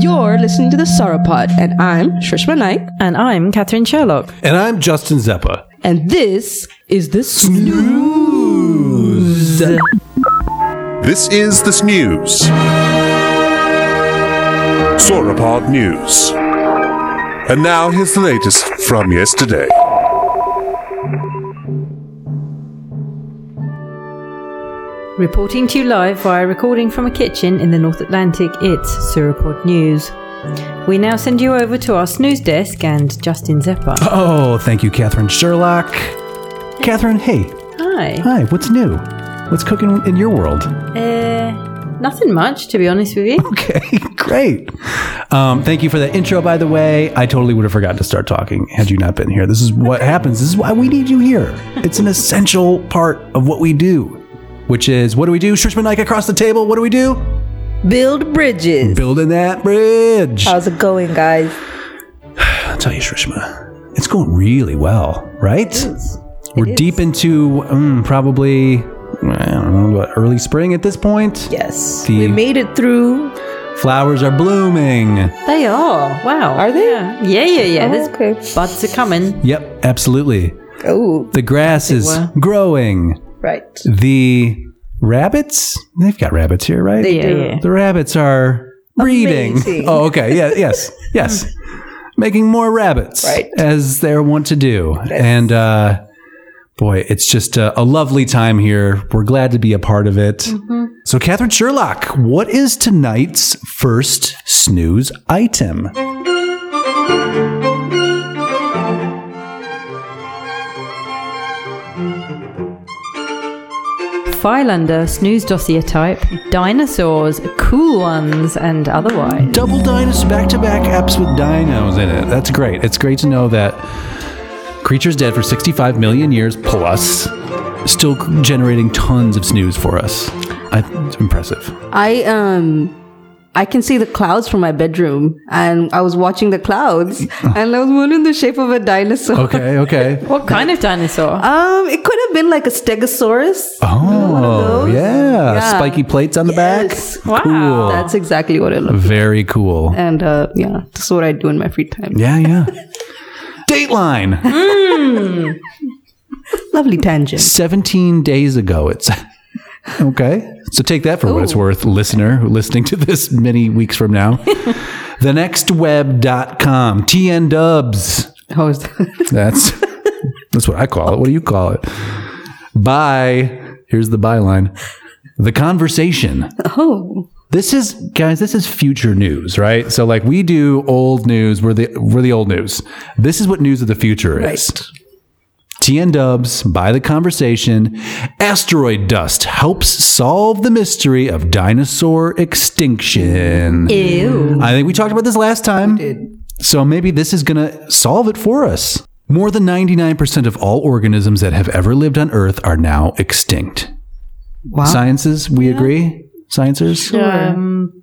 You're listening to the Sauropod, and I'm Shrishma Naik, And I'm Catherine Sherlock. And I'm Justin Zeppa. and this is the Snooze. This is the Snooze. Sauropod News. And now here's the latest from yesterday. Reporting to you live via recording from a kitchen in the North Atlantic, it's Sauropod News. We now send you over to our snooze desk and Justin Zeppa. Oh, thank you, Catherine Sherlock. Catherine, hey. Hi. Hi, what's new? What's cooking in your world? Uh, nothing much, to be honest with you. Okay, great. Um, thank you for that intro, by the way. I totally would have forgotten to start talking had you not been here. This is what happens. This is why we need you here. It's an essential part of what we do, which is what do we do? Shrishma Naik across the table. What do we do? Build bridges. Building that bridge. How's it going, guys? I'll tell you, Shrishma, it's going really well, right? We're deep into um, probably, I don't know, what, early spring at this point. Yes. The- we made it through. Flowers are blooming. They are. Wow. Are they? Yeah, yeah, yeah. yeah. Oh, There's okay. buds are coming. Yep, absolutely. Oh, The grass is were. growing. Right. The rabbits, they've got rabbits here, right? They Yeah, do. yeah. the rabbits are breeding. Amazing. Oh, okay. Yeah, yes, yes. Making more rabbits, Right. as they're wont to do. And uh, boy, it's just a, a lovely time here. We're glad to be a part of it. Mm-hmm. So, Catherine Sherlock, what is tonight's first snooze item? Philander, snooze dossier type, dinosaurs, cool ones, and otherwise. Double dinos, back to back apps with dinos in it. That's great. It's great to know that creatures dead for 65 million years plus still generating tons of snooze for us. I, it's impressive. I um I can see the clouds from my bedroom and I was watching the clouds and there was one in the shape of a dinosaur. Okay, okay. What kind of dinosaur? Um it could have been like a stegosaurus. Oh, those? yeah. Yeah. Spiky plates on the Yes. back. Wow. Cool. That's exactly what it looked like. Very cool. And uh yeah, that's what I do in my free time. Yeah, yeah. Dateline. Lovely tangent. 17 days ago, it's. Okay. So take that for what it's worth, listener listening to this many weeks from now. TheNextWeb.com. TN dubs. How is that? That's that's what I call it. What do you call it? Bye. Here's the byline. The conversation. Oh. This is guys, this is future news, right? So like we do old news, we're the we're the old news. This is what news of the future is. Right. TN Dubs by the conversation. Asteroid dust helps solve the mystery of dinosaur extinction. Ew. I think we talked about this last time. So maybe this is going to solve it for us. More than 99% of all organisms that have ever lived on Earth are now extinct. Wow. Sciences, we agree? Sciencers? Um,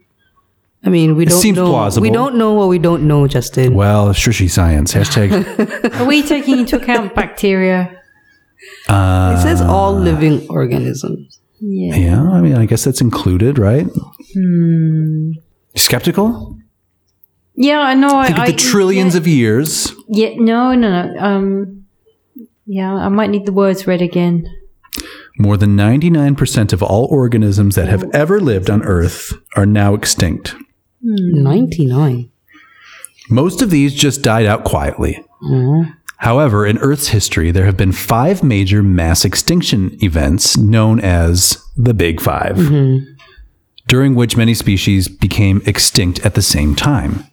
I mean, we don't seems know. plausible. We don't know what we don't know, Justin. Well, shushy science. Hashtag. are we taking into account bacteria? it says all living organisms. Yeah. yeah, I mean, I guess that's included, right? Skeptical? Yeah, I know. Think I, of the trillions yeah, of years. Yeah, no, no, no. Um, yeah, I might need the words read again. More than 99% of all organisms that have ever lived on Earth are now extinct. Hmm. 99. Most of these just died out quietly. However, in Earth's history, there have been five major mass extinction events known as the Big 5 mm-hmm. during which many species became extinct at the same time.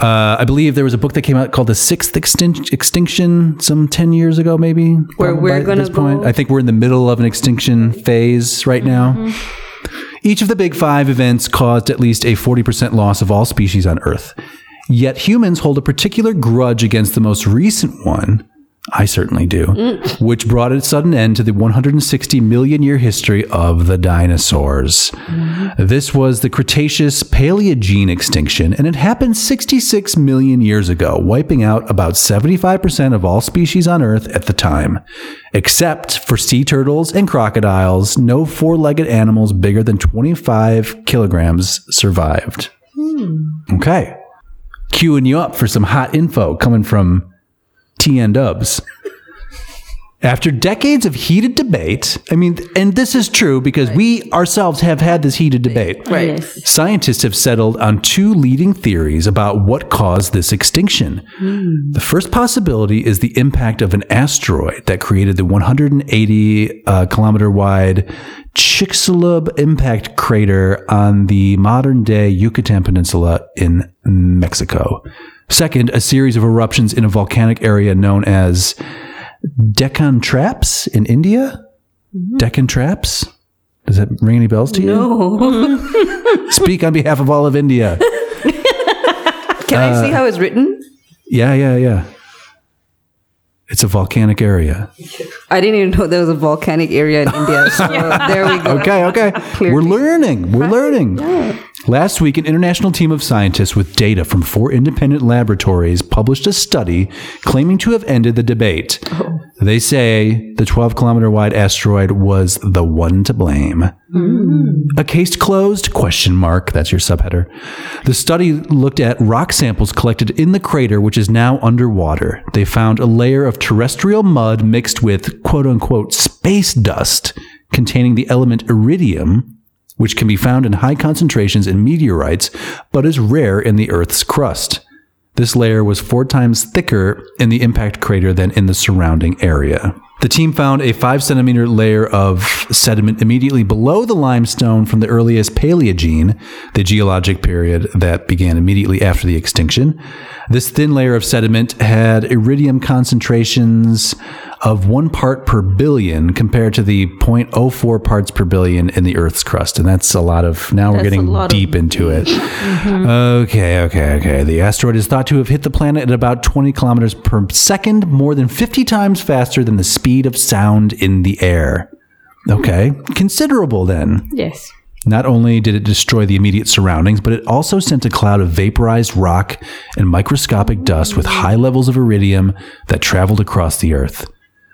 Uh, I believe there was a book that came out called The Sixth Extin- Extinction some 10 years ago, maybe. Where we're by gonna this point. go- I think we're in the middle of an extinction phase right now. Mm-hmm. Each of the big five events caused at least a 40% loss of all species on Earth. Yet humans hold a particular grudge against the most recent one. I certainly do, which brought a sudden end to the 160 million year history of the dinosaurs. This was the Cretaceous Paleogene extinction, and it happened 66 million years ago, wiping out about 75% of all species on Earth at the time. Except for sea turtles and crocodiles, no four legged animals bigger than 25 kilograms survived. Hmm. Okay. Queuing you up for some hot info coming from TN Dubs. After decades of heated debate, I mean, and this is true because we ourselves have had this heated debate. Right. Yes. Scientists have settled on two leading theories about what caused this extinction. The first possibility is the impact of an asteroid that created the 180 uh, kilometer wide Chicxulub impact crater on the modern day Yucatan Peninsula in Mexico. Second, a series of eruptions in a volcanic area known as Deccan Traps in India. Mm-hmm. Deccan Traps? Does that ring any bells to you? No. Speak on behalf of all of India. Can I see uh, how it's written? Yeah, yeah, yeah. It's a volcanic area. I didn't even know there was a volcanic area in India. So there we go. Okay, okay. We're learning. We're learning. Last week, an international team of scientists with data from four independent laboratories published a study claiming to have ended the debate. Oh. They say the 12 kilometer wide asteroid was the one to blame. Hmm. A case closed? Question mark. That's your subheader. The study looked at rock samples collected in the crater, which is now underwater. They found a layer of terrestrial mud mixed with quote unquote space dust containing the element iridium, which can be found in high concentrations in meteorites, but is rare in the Earth's crust. This layer was four times thicker in the impact crater than in the surrounding area. The team found a five centimeter layer of sediment immediately below the limestone from the earliest Paleogene, the geologic period that began immediately after the extinction. This thin layer of sediment had iridium concentrations of one part per billion compared to the 0.04 parts per billion in the Earth's crust. And that's a lot of, now we're That's getting lot of- deep into it. Mm-hmm. Okay, okay, okay. The asteroid is thought to have hit the planet at about 20 kilometers per second, more than 50 times faster than the speed of sound in the air. Okay, considerable then. Yes. Not only did it destroy the immediate surroundings, but it also sent a cloud of vaporized rock and microscopic dust with high levels of iridium that traveled across the Earth.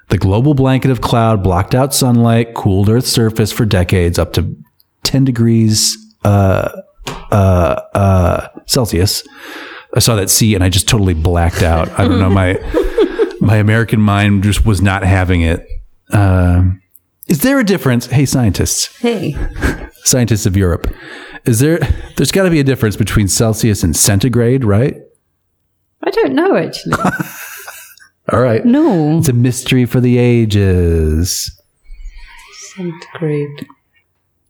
The global blanket of cloud blocked out sunlight, cooled Earth's surface for decades up to 10 degrees uh, uh, uh, Celsius. I saw that C and I just totally blacked out. I don't know my my American mind just was not having it. Um is there a difference? Hey, scientists, Hey. scientists of Europe, is there? There's got to be a difference between Celsius and centigrade, right? I don't know actually. All right, No. it's a mystery for the ages. Centigrade.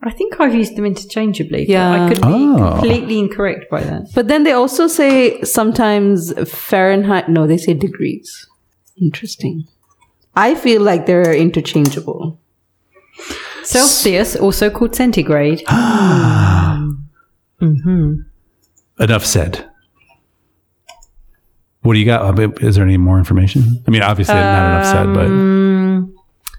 I think I've used them interchangeably. Yeah. I could be Oh. completely incorrect by that. But then they also say sometimes Fahrenheit. No, they say degrees. Interesting. I feel like they're interchangeable. Celsius, also called centigrade. Mhm. Enough said. What do you got? Is there any more information? I mean, obviously not enough said, but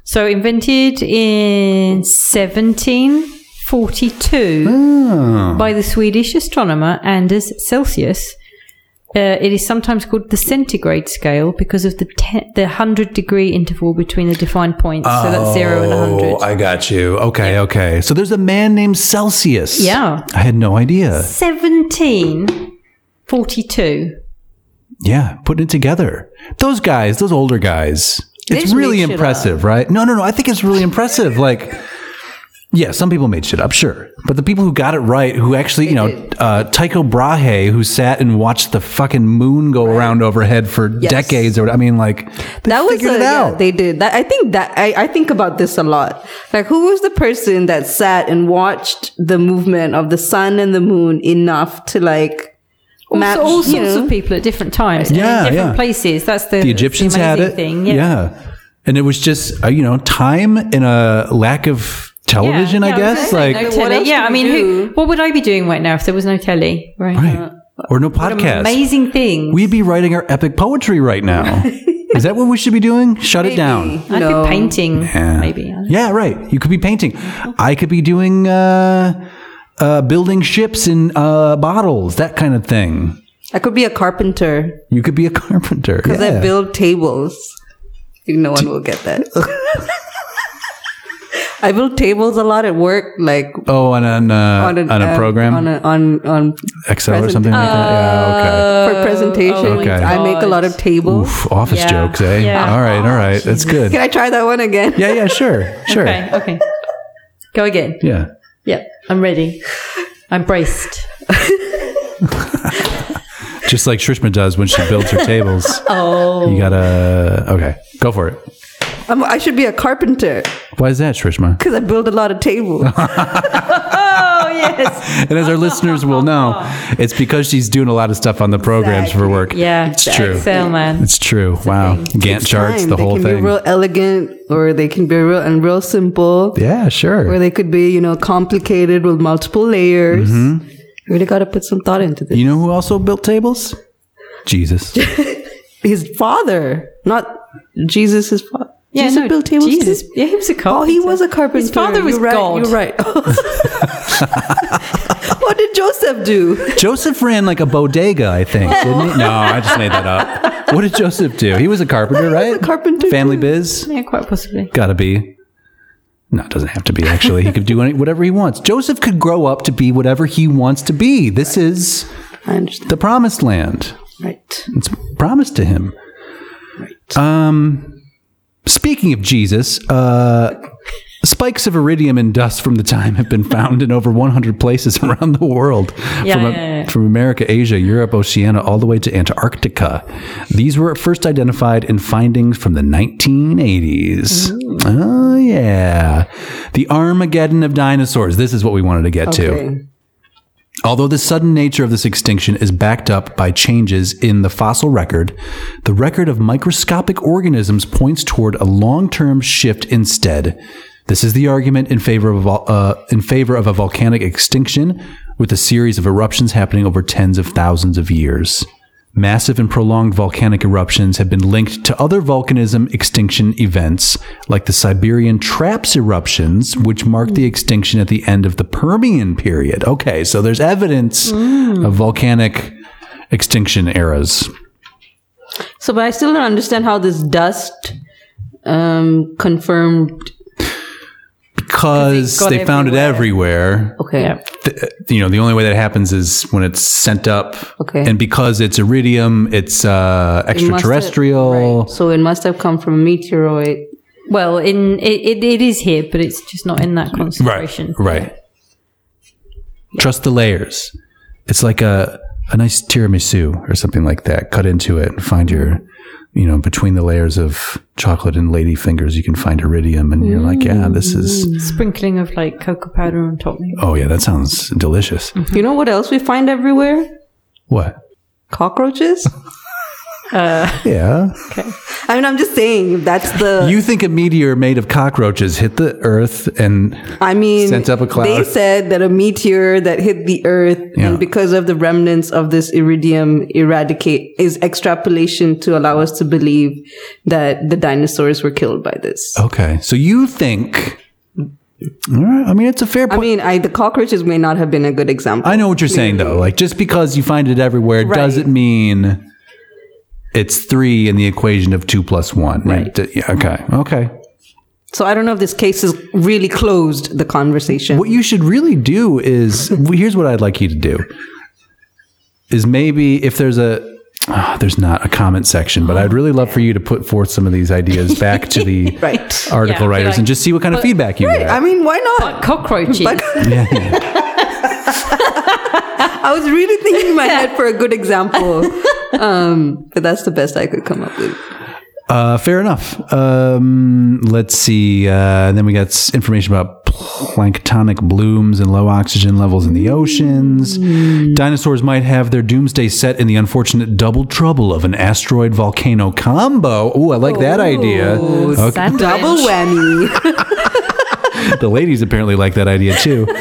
So invented in 1742 Oh. by the Swedish astronomer Anders Celsius. Uh, it is sometimes called the centigrade scale because of the te- the hundred degree interval between the defined points. so that's zero and hundred. Oh, I got you. Okay, okay. So there's a man named Celsius. Yeah. I had no idea. Seventeen forty-two. Yeah, putting it together. Those guys, those older guys. They It's really impressive, right? No, no, no. I think it's really impressive. Like, yeah, some people made shit up, sure. But the people who got it right, who actually, you know, uh, Tycho Brahe, who sat and watched the fucking moon go around overhead for decades, or I mean, like, they That was a, it yeah, they did that. I think that I, I think about this a lot. Like, who was the person that sat and watched the movement of the sun and the moon enough to like match all you sorts know? of people at different times Yeah, in different yeah. places. That's the the Egyptians the had it. Thing. Yeah. And it was just, uh, you know, time and a lack of television, I Yeah, guess. was Like, no telly. Yeah, I mean, who, what would I be doing right now if there was no telly? Right. right. or no What podcast. amazing thing. We'd be writing our epic poetry right now. Is that what we should be doing? Shut it down. I No. could painting, Yeah. maybe. Yeah, right. You could be painting. I could be doing uh, uh, building ships in uh, bottles, that kind of thing. I could be a carpenter You could be a carpenter. because yeah. I build tables. No one will get that. I build tables a lot at work, like Oh, on an, uh, on, an- a uh, program, on a, on on Excel or something like that. Yeah. Okay. For presentation. Okay. I make a lot of tables. Oof, office Yeah. jokes, eh? Yeah. All right, all right. That's good. Can I try that one again? Yeah, yeah, sure, sure. Okay, okay. Go again. Yeah. Yep, I'm ready. I'm braced. Just like Shrishma does when she builds her tables. Oh. You gotta. Okay, go for it. I'm, I should be a carpenter Why is that, Shrishma? because I build a lot of tables. Oh, yes. And as our listeners will know, it's because she's doing a lot of stuff on the programs for work. Yeah, it's true. Excel, man. It's true. Wow, Gantt charts, the they whole can thing. be real elegant, or they can be real and real simple, yeah, sure. or they could be you know complicated with multiple layers. You really got to put some thought into this. Mm-hmm. You know who also built tables? Jesus. His father, not Jesus. His father. Yeah, Jesus no, built tables. Jesus. too? Yeah, he was a carpenter. Oh, he was a carpenter. His father was you're right, God. You're right. what did Joseph do? Joseph ran like a bodega, I think, didn't he? No, I just made that up. What did Joseph do? He was a carpenter, right? a carpenter, Family too. biz? Yeah, quite possibly. Gotta be. No, it doesn't have to be, actually. He could do any, whatever he wants. Joseph could grow up to be whatever he wants to be. This is I the promised land. Right. It's promised to him. Right. Um, speaking of Jesus, uh, spikes of iridium and dust from the time have been found in over 100 places around the world, Yeah, from, yeah, yeah. from America, Asia, Europe, Oceania, all the way to Antarctica. These were first identified in findings from the 1980s. Oh yeah, the Armageddon of dinosaurs. This is what we wanted to get to. Although the sudden nature of this extinction is backed up by changes in the fossil record, the record of microscopic organisms points toward a long-term shift instead. This is the argument in favor of uh, in favor of a volcanic extinction, with a series of eruptions happening over tens of thousands of years. Massive and prolonged volcanic eruptions have been linked to other volcanism extinction events, like the Siberian Traps eruptions, which marked the extinction at the end of the Permian period. Okay, so there's evidence of volcanic extinction eras. So, but I still don't understand how this dust um, confirmed. Because got they found it everywhere. Okay. Yeah. th- you know, the only way that happens is when it's sent up. Okay. And because it's iridium, it's uh, It have- extraterrestrial. right. So it must have come from a meteoroid. Well, in it, it, it is here, but it's just not in that Right. concentration. Right. Trust the layers. It's like a a nice tiramisu or something like that. Cut into it and find your, you know, between the layers of chocolate and lady fingers, you can find iridium, and you're like, yeah, this is. Mm. Sprinkling of like cocoa powder on top. maybe. Oh yeah, that sounds delicious. Mm-hmm. You know what else we find everywhere? What? Cockroaches. Uh, yeah. Okay. I mean, I'm just saying that's the. You think a meteor made of cockroaches hit the Earth and I mean, Sent up a cloud. they said that a meteor that hit the Earth, Yeah. and because of the remnants of this iridium, eradicate is extrapolation to allow us to believe that the dinosaurs were killed by this. okay, so you think? All right. I mean, it's a fair point. I mean, I, the cockroaches may not have been a good example. I know what you're saying though. Like just because you find it everywhere Right. doesn't mean it's three in the equation of two plus one. Right. D- Yeah, okay. Okay. So I don't know if this case has really closed the conversation. What you should really do is here's what I'd like you to do. Is maybe if there's a ah, there's not a comment section, but I'd really love for you to put forth some of these ideas back to the Right. article Yeah, writers like- and just see what kind of feedback you get. I mean, why not? Cockroaches. But I was really thinking in my head for a good example, um, but that's the best I could come up with. Uh, fair enough. Um, let's see. Uh, then we got information about planktonic blooms and low oxygen levels in the oceans. Dinosaurs might have their doomsday set in the unfortunate double trouble of an asteroid volcano combo. Oh, I like that idea. Okay. Double whammy. the ladies apparently like that idea too.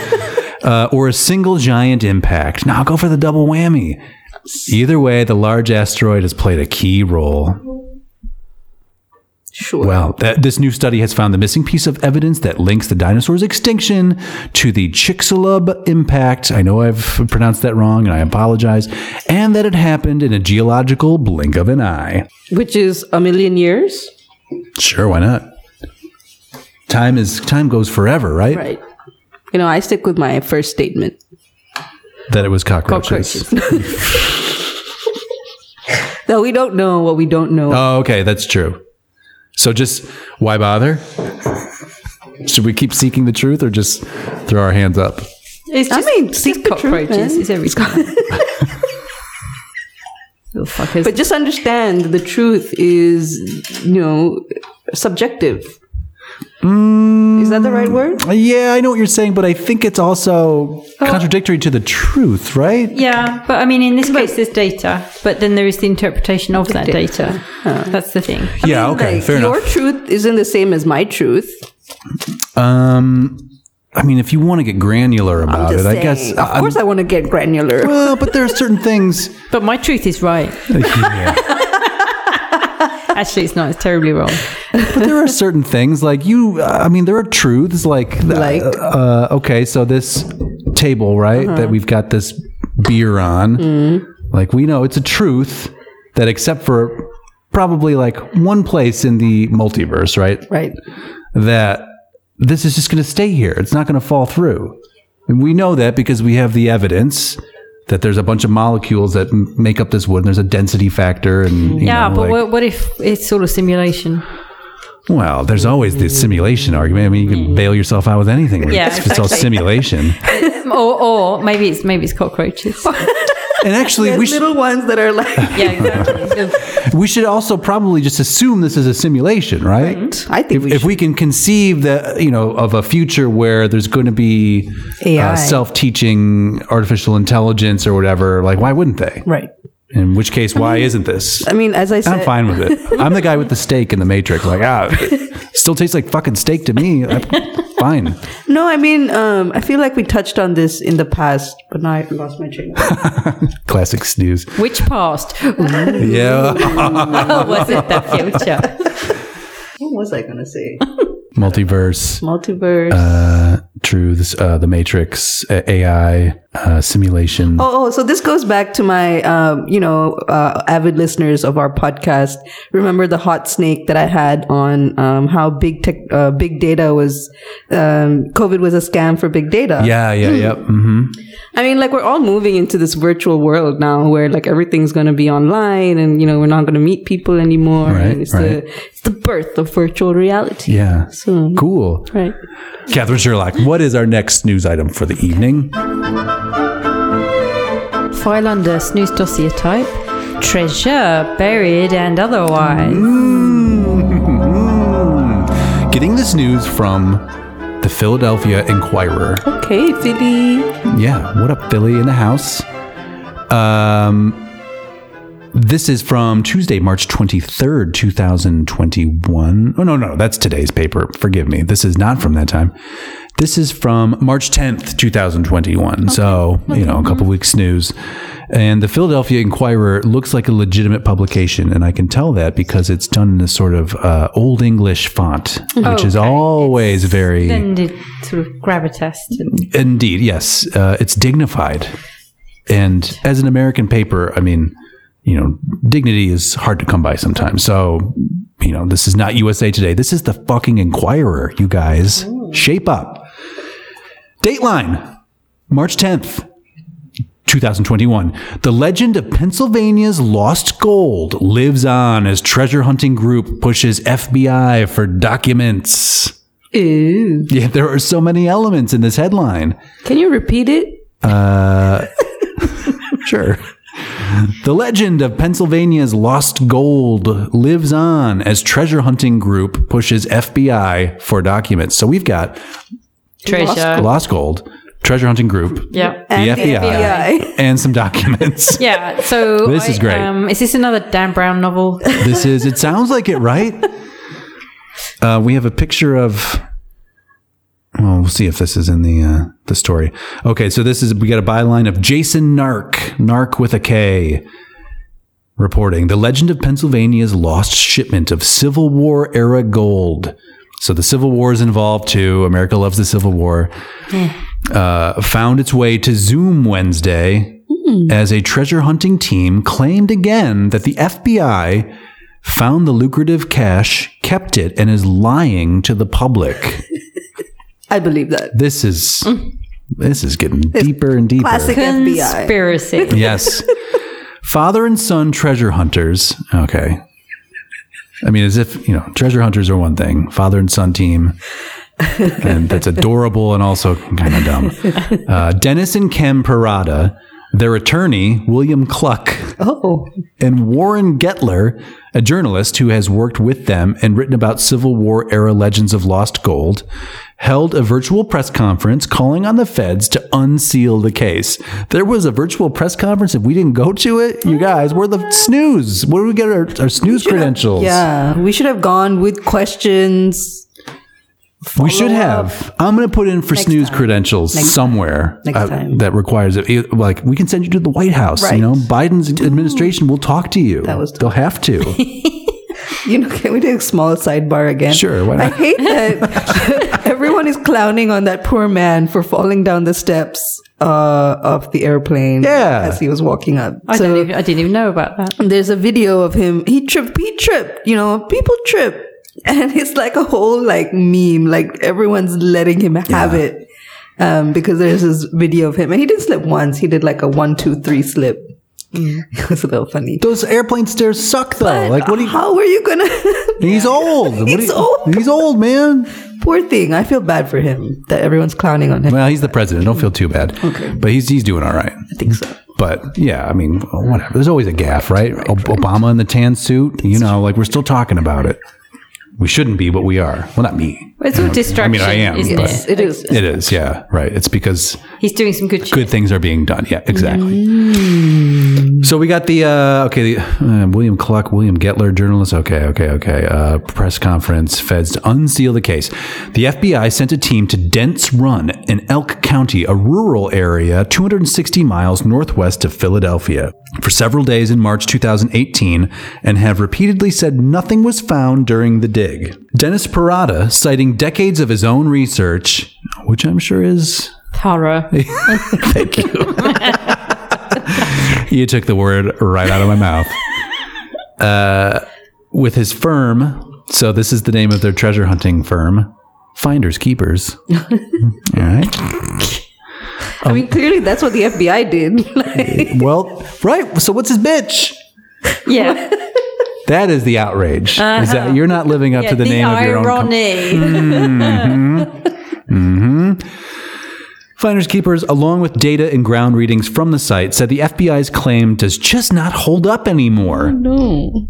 Uh, or a single giant impact. Now go for the double whammy. Either way, the large asteroid has played a key role. Sure. Well, that, this new study has found the missing piece of evidence that links the dinosaur's extinction to the Chicxulub impact. I know I've pronounced that wrong and I apologize. And that it happened in a geological blink of an eye. Which is a million years. Sure, why not? Time is time goes forever, right? Right. You know, I stick with my first statement. That it was cockroaches. Though we don't know what we don't know. Oh, okay, that's true. So just why bother? Should we keep seeking the truth or just throw our hands up? It's I mean, it's seek the truth, cockroaches. man. it's everything. Little. But just understand the truth is, you know, subjective. Mm. Is that the right word? Yeah, I know what you're saying, but I think it's also contradictory to the truth, right? yeah, but I mean, in this case, there's data, but then there is the interpretation of that data. That's the thing. yeah, okay, Like, fair your enough. truth isn't the same as my truth. Um, I mean, if you want to get granular about Just it, I guess. Of I'm- course, I want to get granular. well, but there are certain things. But my truth is right. Yeah. Actually, it's not. It's terribly wrong. But there are certain things like you. Uh, I mean, there are truths like Like? Uh, okay, so this table, right, Uh-huh. that we've got this beer on. Mm. Like we know it's a truth that, except for probably like one place in the multiverse, right, right. that this is just going to stay here. It's not going to fall through. And we know that because we have the evidence that there's a bunch of molecules that m- make up this wood. And there's a density factor, and you Yeah, know, but like- what, what if it's sort of simulation? well, there's always the simulation argument. I mean, you can bail yourself out with anything. Yeah, if it's all simulation. Or, or maybe it's maybe it's cockroaches. And actually, we There's should, ones that are like, yeah, exactly. we should also probably just assume this is a simulation, right? I think If we if we can conceive that you know of a future where there's going to be uh, self-teaching artificial intelligence or whatever, like why wouldn't they? right. In which case, why isn't this? I mean, as I said, I'm fine with it. I'm the guy with the steak in the Matrix. Like, ah, still tastes like fucking steak to me. I'm fine. No, I mean, um, I feel like we touched on this in the past, but now I lost my train. of thought. Classic snooze. Which past? Yeah. Was it the future? what was I gonna say? Multiverse, Multiverse. uh, truths, uh, the Matrix, uh, AI, uh, simulation. Oh, oh, so this goes back to my, um, you know, uh, avid listeners of our podcast. Remember the hot snake that I had on um, how big tech, uh, big data was, um, COVID was a scam for big data. Yeah, yeah, yep. hmm I mean, like we're all moving into this virtual world now, where like everything's going to be online, and you know we're not going to meet people anymore. Right, it's right. the it's the birth of virtual reality. Yeah. So Cool. right. Catherine Sherlock, what is our next news item for the evening? File under snooze dossier type. Treasure buried and otherwise. Getting this news from the Philadelphia Inquirer. Okay, Philly. Yeah, what up, Philly in the house? Um, this is from Tuesday, March 23rd, 2021. Oh, no, no, that's today's paper. Forgive me. This is not from that time. This is from March 10th, 2021. So, you know, a couple weeks snooze. And the Philadelphia Inquirer looks like a legitimate publication. And I can tell that because it's done in a sort of uh, Old English font, which is Okay. always very. Then the sort of gravitas. Indeed, yes. Uh, it's dignified. And as an American paper, I mean, you know, dignity is hard to come by sometimes. So, you know, this is not USA Today. This is the fucking Inquirer, you guys. Shape up. Dateline, March 10th. 2021. The legend of Pennsylvania's lost gold lives on as treasure hunting group pushes FBI for documents. Ew. Yeah, there are so many elements in this headline. Can you repeat it? Uh, Sure. The legend of Pennsylvania's lost gold lives on as treasure hunting group pushes FBI for documents. So we've got treasure. lost gold, treasure hunting group, Yeah. the And the FBI, FBI. and some documents. Yeah. So This is great. Um, is this another Dan Brown novel? this is, it sounds like it, right? Uh, we have a picture of. Well, we'll see if this is in the uh, the story. Okay, so this is we got a byline of Jason Nark, Nark with a K, reporting the legend of Pennsylvania's lost shipment of Civil War era gold. So the Civil War is involved too. America loves the Civil War. Uh, found its way to Zoom Wednesday as a treasure hunting team claimed again that the FBI found the lucrative cash, kept it and is lying to the public. I believe that. This is this is getting deeper and deeper. Classic FBI. Conspiracy. Yes. Father and son treasure hunters. Okay. I mean, as if, you know, treasure hunters are one thing, father and son team. and that's adorable and also kind of dumb. Uh, Dennis and Kem Parada, their attorney, William Cluck, Oh, and Warren Getler, a journalist who has worked with them and written about Civil War era legends of lost gold, held a virtual press conference calling on the feds to unseal the case. There was a virtual press conference. If we didn't go to it, you guys, we're the snooze. Where do we get our, our snooze credentials? yeah. We should have gone with questions. we should have. I'm going to put in for snooze time. credentials Next somewhere Next uh, time. that requires it. Like we can send you to the White House. You know, Biden's administration will talk to you. That was They'll have to. You know, can we do a small sidebar again? Sure, why not? I hate that everyone is clowning on that poor man for falling down the steps uh, of the airplane Yeah. as he was walking up. I, so even, I didn't even know about that. there's a video of him. He tripped. He tripped. You know, people trip, and it's like a whole like meme. Like everyone's letting him have it um, because there's this video of him, and he didn't slip once. He did like a one, two, three slip. It was a little funny. Those airplane stairs suck though. like what do you How are you gonna? He's old. What He's you- old. He's old, man. Poor thing. I feel bad for him that everyone's clowning on him. Well, he's the president. Don't feel too bad. Okay. But he's he's doing all right. I think so. But yeah, I mean, whatever. There's always a gaff, right? Ob- Obama in the tan suit. You know, like we're still talking about it. We shouldn't be, but we are. Well, not me. It's all distraction. I mean, I am, isn't but- it? It is. It is, yeah, right. It's because He's doing some good shit. good things are being done. Yeah, exactly. So we got the uh, okay, the, uh, William Cluck, William Getler, journalist. Okay, okay, okay. Uh, press conference, feds to unseal the case. The FBI sent a team to Dents Run in Elk County, a rural area 260 miles northwest of Philadelphia, for several days in March 2018, and have repeatedly said nothing was found during the dig. Dennis Parada, citing decades of his own research, which I'm sure is Thorough. Thank you. you took the word right out of my mouth. Uh, with his firm, so this is the name of their treasure hunting firm, Finders Keepers. All right. I mean, clearly that's what the FBI did. Like, Well, right. So what's his bitch? Yeah. That is the outrage. Is that you're not living up yeah to the, the name of your own company? hmm. hmm. Finders Keepers, along with data and ground readings from the site, said the FBI's claim does just not hold up anymore. no.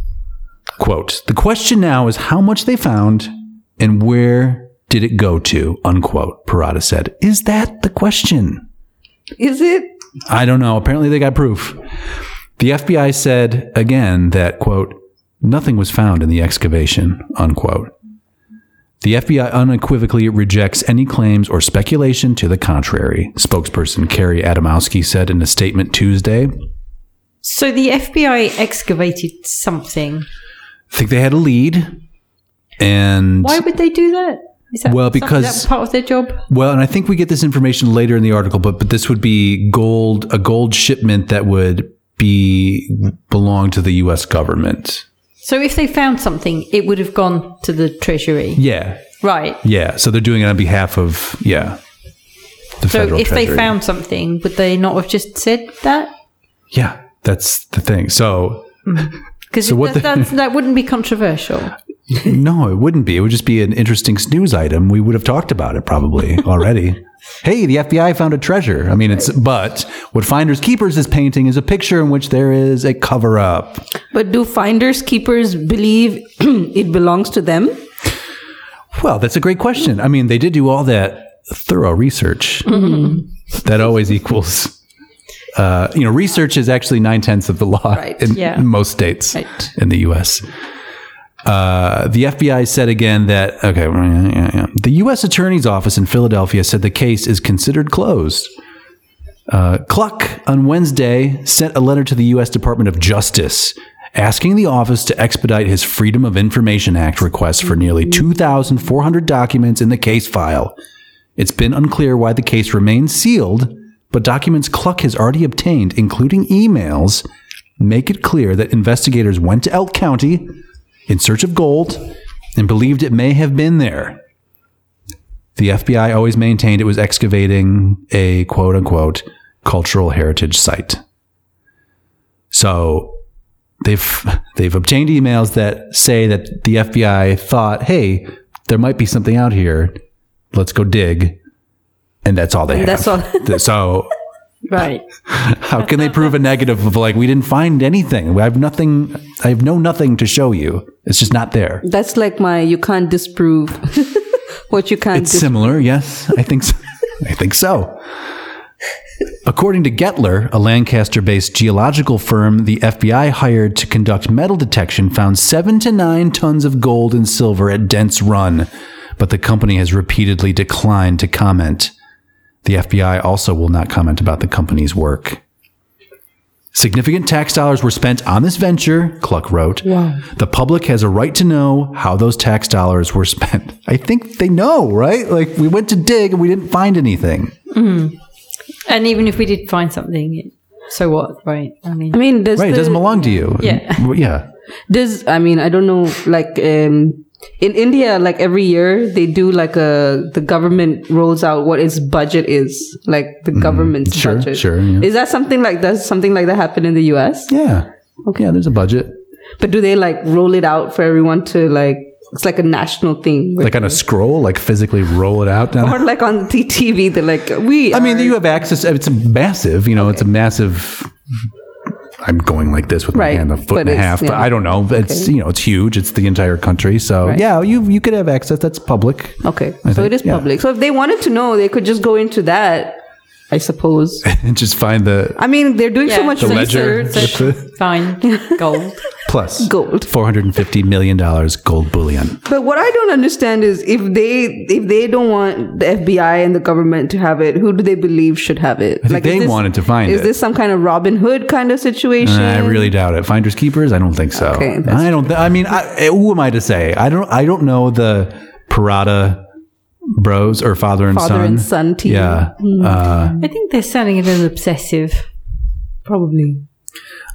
Quote, the question now is how much they found and where did it go to, unquote, Parada said. Is that the question? Is it? I don't know. Apparently they got proof. The FBI said again that, quote, nothing was found in the excavation, unquote. The FBI unequivocally rejects any claims or speculation to the contrary, spokesperson Carrie Adamowski said in a statement Tuesday. So the FBI excavated something. I think they had a lead. And Why would they do that? Is that Well, because- that part of their job? Well, and I think we get this information later in the article, but but this would be gold, a gold shipment that would be belong to the U.S. government. So if they found something, it would have gone to the Treasury, Yeah, right? yeah. So they're doing it on behalf of yeah. The So if treasury. they found something, would they not have just said that? yeah, that's the thing. So mm. Because So that, that wouldn't be controversial. No, it wouldn't be. It would just be an interesting snooze item. We would have talked about it probably already. Hey, the FBI found a treasure. I mean, it's but what Finders Keepers is painting is a picture in which there is a cover up. But do finders keepers believe it belongs to them? Well, that's a great question. I mean, they did do all that thorough research. That always equals, uh, you know, research is actually nine tenths of the law Right. in, Yeah. in most states Right. in the U.S. Uh, the FBI said again that okay, yeah, yeah, yeah. the U.S. Attorney's Office in Philadelphia said the case is considered closed. Uh, Cluck on Wednesday sent a letter to the U.S. Department of Justice asking the office to expedite his Freedom of Information Act request for nearly 2,400 documents in the case file. It's been unclear why the case remains sealed, but documents Cluck has already obtained, including emails, make it clear that investigators went to Elk County in search of gold and believed it may have been there. The FBI always maintained it was excavating a quote unquote cultural heritage site. So they've they've obtained emails that say that the FBI thought, "Hey, there might be something out here. Let's go dig." And that's all they have. That's all. so Right. how can they prove a negative of like we didn't find anything? I have nothing. I have no nothing to show you. It's just not there. That's like my you can't disprove what you can't It's dis- similar, yes. I think so. I think so. According to Getler, a Lancaster based geological firm the FBI hired to conduct metal detection found seven to nine tons of gold and silver at Dents Run, but the company has repeatedly declined to comment. The FBI also will not comment about the company's work. Significant tax dollars were spent on this venture, Cluck wrote. The public has a right to know how those tax dollars were spent. I think they know, right? Like we went to dig and we didn't find anything. And even if we did find something, so what? Right. I mean, I mean, does Right, it doesn't belong to you. Yeah. Yeah. Does I mean I don't know like um in India like every year they do like a the government rolls out what its budget is like the government's Mm-hmm. Sure, budget. sure, yeah. Is that something like does something like that happen in the US? Yeah. Okay. Yeah, there's a budget. But do they like roll it out for everyone to like it's like a national thing Like on a scroll, like physically roll it out. or like on the TV they're like we I mean, you have access. It's a massive, you know, it's a massive. I'm going like this with my Right, hand a foot but and a it's- half, but. I don't know. It's Okay. you know, it's huge. It's the entire country. So Right. yeah, you you could have access. That's public. Okay. I so think, it is yeah. public. So if they wanted to know, they could just go into that, I suppose. and just find the I mean, they're doing so much the ledger. research. so with fine. Gold. Plus Gold. four hundred and fifty million dollars gold bullion. But what I don't understand is if they if they don't want the FBI and the government to have it, who do they believe should have it? I think is they wanted to find Is it. this some kind of Robin Hood kind of situation? I really doubt it. Finders keepers? I don't think so. Okay, I don't. Th- I mean, I, who am I to say? I don't. I don't know the Parada bros or father and Father son. and son team. Yeah. Uh, I think they're sounding a little obsessive. Probably.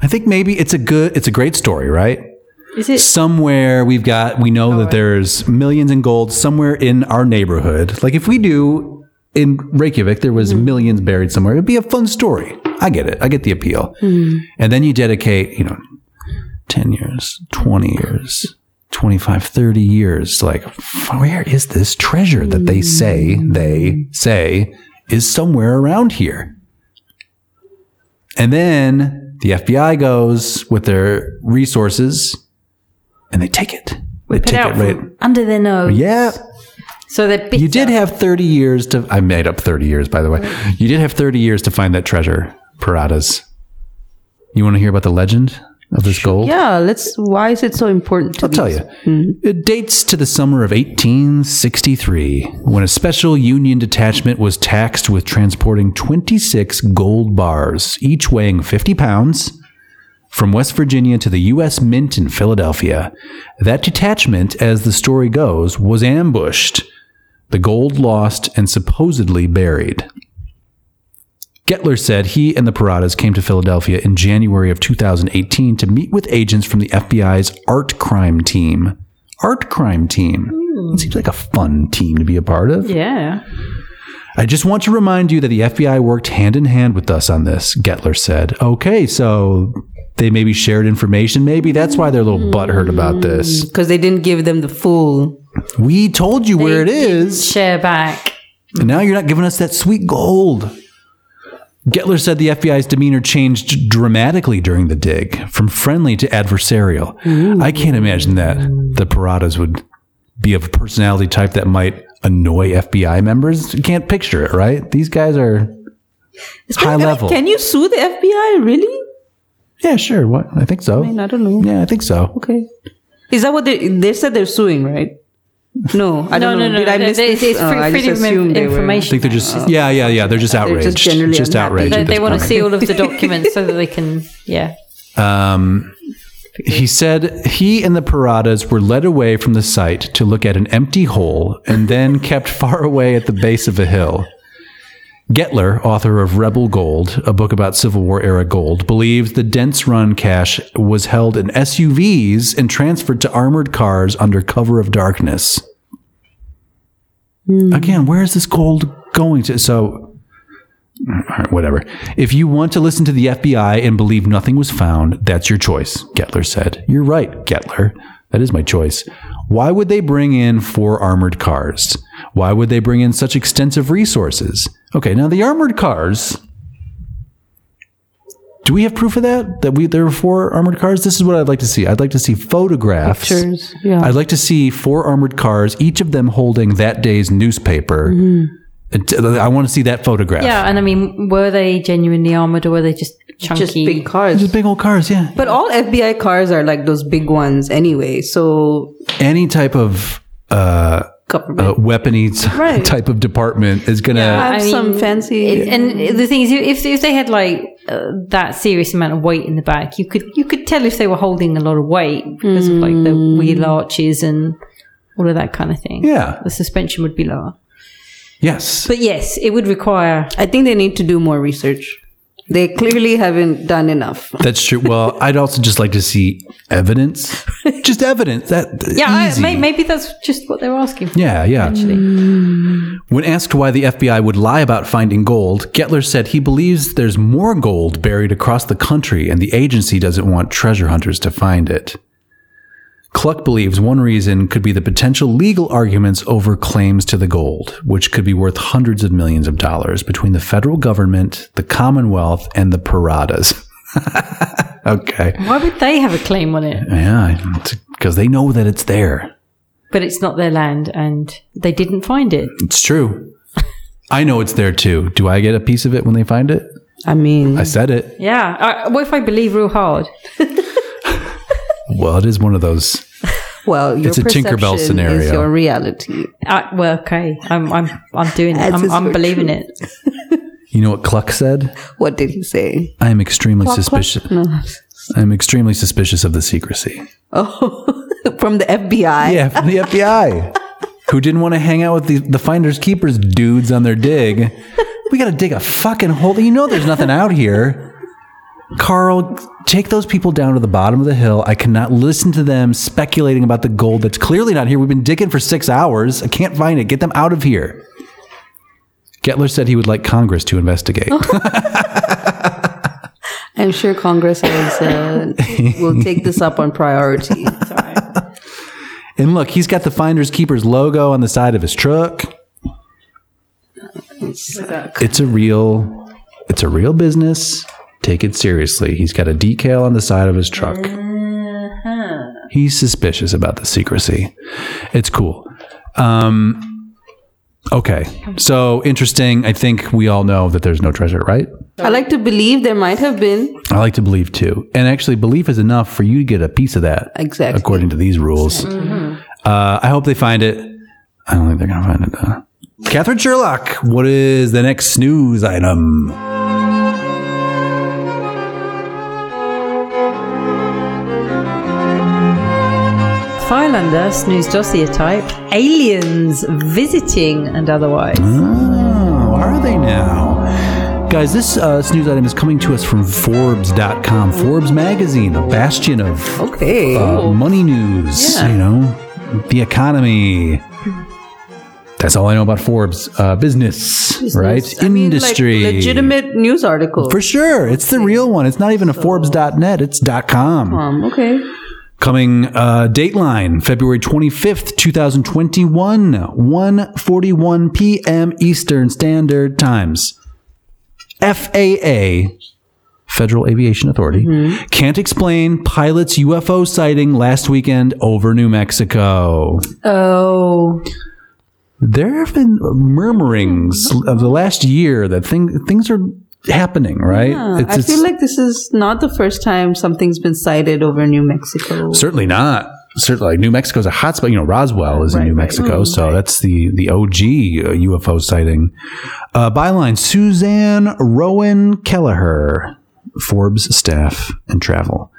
I think maybe it's a good. It's a great story, right? Is it? Somewhere we've got. We know that there's millions in gold somewhere in our neighborhood. Like if we do in Reykjavik, there was mm-hmm. millions buried somewhere. It'd be a fun story. I get it. I get the appeal. Mm-hmm. And then you dedicate, you know, 10 years, 20 years, 25, 30 years. Like, where is this treasure that they say, mm-hmm. they say is somewhere around here? And then the FBI goes with their resources and they take it. They take out it right. under their nose. Yeah. So they're. You did have 30 years to. I made up 30 years, by the way. You did have 30 years to find that treasure, Paradas. You want to hear about the legend of this gold? Yeah, let's. Why is it so important? To I'll tell you. Hmm. It dates to the summer of 1863 when a special Union detachment was taxed with transporting 26 gold bars, each weighing 50 pounds, from West Virginia to the U.S. Mint in Philadelphia. That detachment, as the story goes, was ambushed, the gold lost and supposedly buried. Getler said he and the Paradas came to Philadelphia in January of 2018 to meet with agents from the FBI's art crime team. Art crime team. It seems like a fun team to be a part of. Yeah. I just want to remind you that the FBI worked hand in hand with us on this, Getler said. Okay, so they maybe shared information. Maybe that's why they're a little butthurt about this. Mm, because they didn't give them the full. We told you where it They is. Share back. And now you're not giving us that sweet gold. Getler said the FBI's demeanor changed dramatically during the dig, from friendly to adversarial. I can't imagine that the Paradas would be of a personality type that might annoy FBI members. You can't picture it, right? These guys are high level. Can you sue the FBI? Really? yeah, sure. What? I think so. I mean, I don't know. Yeah, I think so. Okay. Is that what they they said they're suing, right? No, I No, don't no, know. no. Did I no, miss they- this? It's Oh, free- I just assumed they were- I think they're just yeah, yeah, yeah. They're just outraged. generally just outraged. They, they want to see all of the documents so that they can, yeah. Um, he said he and the Paradas were led away from the site to look at an empty hole and then kept far away at the base of a hill. Getler, author of Rebel Gold, a book about Civil War era gold, believes the Dents Run cache was held in SUVs and transferred to armored cars under cover of darkness. Hmm. Again, where is this gold going to? So, whatever. If you want to listen to the FBI and believe nothing was found, that's your choice, Getler said. You're right, Getler. That is my choice. Why would they bring in four armored cars? Why would they bring in such extensive resources? Okay, now the armored cars. Do we have proof of that? That we there were four armored cars? This is what I'd like to see. I'd like to see photographs. Pictures, yeah. I'd like to see four armored cars, each of them holding that day's newspaper. And I want to see that photograph. Yeah, and I mean, were they genuinely armored or were they just chunky? Just big cars. Just big old cars, yeah. But all FBI cars are like those big ones anyway. So Any type of uh, government uh, weapony t- Right. type of department is gonna. have I mean, some fancy. It- and the thing is, if if they had like uh, that serious amount of weight in the back, you could you could tell if they were holding a lot of weight because of like the wheel arches and all of that kind of thing. Yeah. the suspension would be lower. Yes. But yes, it would require. I think they need to do more research. They clearly haven't done enough. That's true. Well, I'd also just like to see evidence. Just evidence. That Yeah, I, may, maybe that's just what they're asking for. Yeah, yeah. Actually, When asked why the FBI would lie about finding gold, Getler said he believes there's more gold buried across the country and the agency doesn't want treasure hunters to find it. Cluck believes one reason could be the potential legal arguments over claims to the gold, which could be worth hundreds of millions of dollars between the federal government, the Commonwealth, and the Paradas. okay. why would they have a claim on it? Yeah, because they know that it's there. But it's not their land, and they didn't find it. It's true. I know it's there too. Do I get a piece of it when they find it? I mean, I said it. Yeah. I, what if I believe real hard? Well, it is one of those. well, your It's a Tinkerbell perception Is your reality. Uh, well, okay. I'm I'm I'm doing it. I'm, I'm believing it. You know what Cluck said? What did he say? I am extremely suspicious. No. I'm extremely suspicious of the secrecy. Oh, from the FBI. Yeah, from the FBI, who didn't want to hang out with the, the finders keepers dudes on their dig. We got to dig a fucking hole. You know, there's nothing out here. Carl, take those people down to the bottom of the hill. I cannot listen to them speculating about the gold that's clearly not here. We've been digging for six hours. I can't find it. Get them out of here. Getler said he would like Congress to investigate. I'm sure Congress has, uh, will take this up on priority. And look, he's got the Finders Keepers logo on the side of his truck. It's a real it's a real business. Take it seriously. He's got a decal on the side of his truck. He's suspicious about the secrecy. It's cool. Um okay. So interesting. I think we all know that there's no treasure, right? I like to believe there might have been. I like to believe too. And actually belief is enough for you to get a piece of that. Exactly. according to these rules. Uh, I hope they find it. I don't think they're going to find it though. Catherine Sherlock, what is the next snooze item? Firelander, snooze dossier type, aliens visiting and otherwise. Oh, are they now? Guys, this uh, snooze item is coming to us from Forbes.com. Forbes magazine, a bastion of Okay. uh, money news, Yeah. you know, the economy. That's all I know about Forbes. Uh, business, right? I mean, like, Industry. legitimate news article. For sure. It's the real one. It's not even a Forbes.net. It's .com. um, okay. Coming uh, Dateline, February 25th, 2021, 1.41 p.m. Eastern Standard Times. FAA, Federal Aviation Authority, can't explain pilot's UFO sighting last weekend over New Mexico. Oh, There have been murmurings of the last year that thing, things are happening, right? Yeah, I feel like this is not the first time something's been sighted over New Mexico. Certainly not. Certainly, like New Mexico's a hotspot. You know, Roswell is in New Mexico, so that's the the OG uh, UFO sighting. Uh, byline: Suzanne Rowan Kelleher, Forbes staff and travel.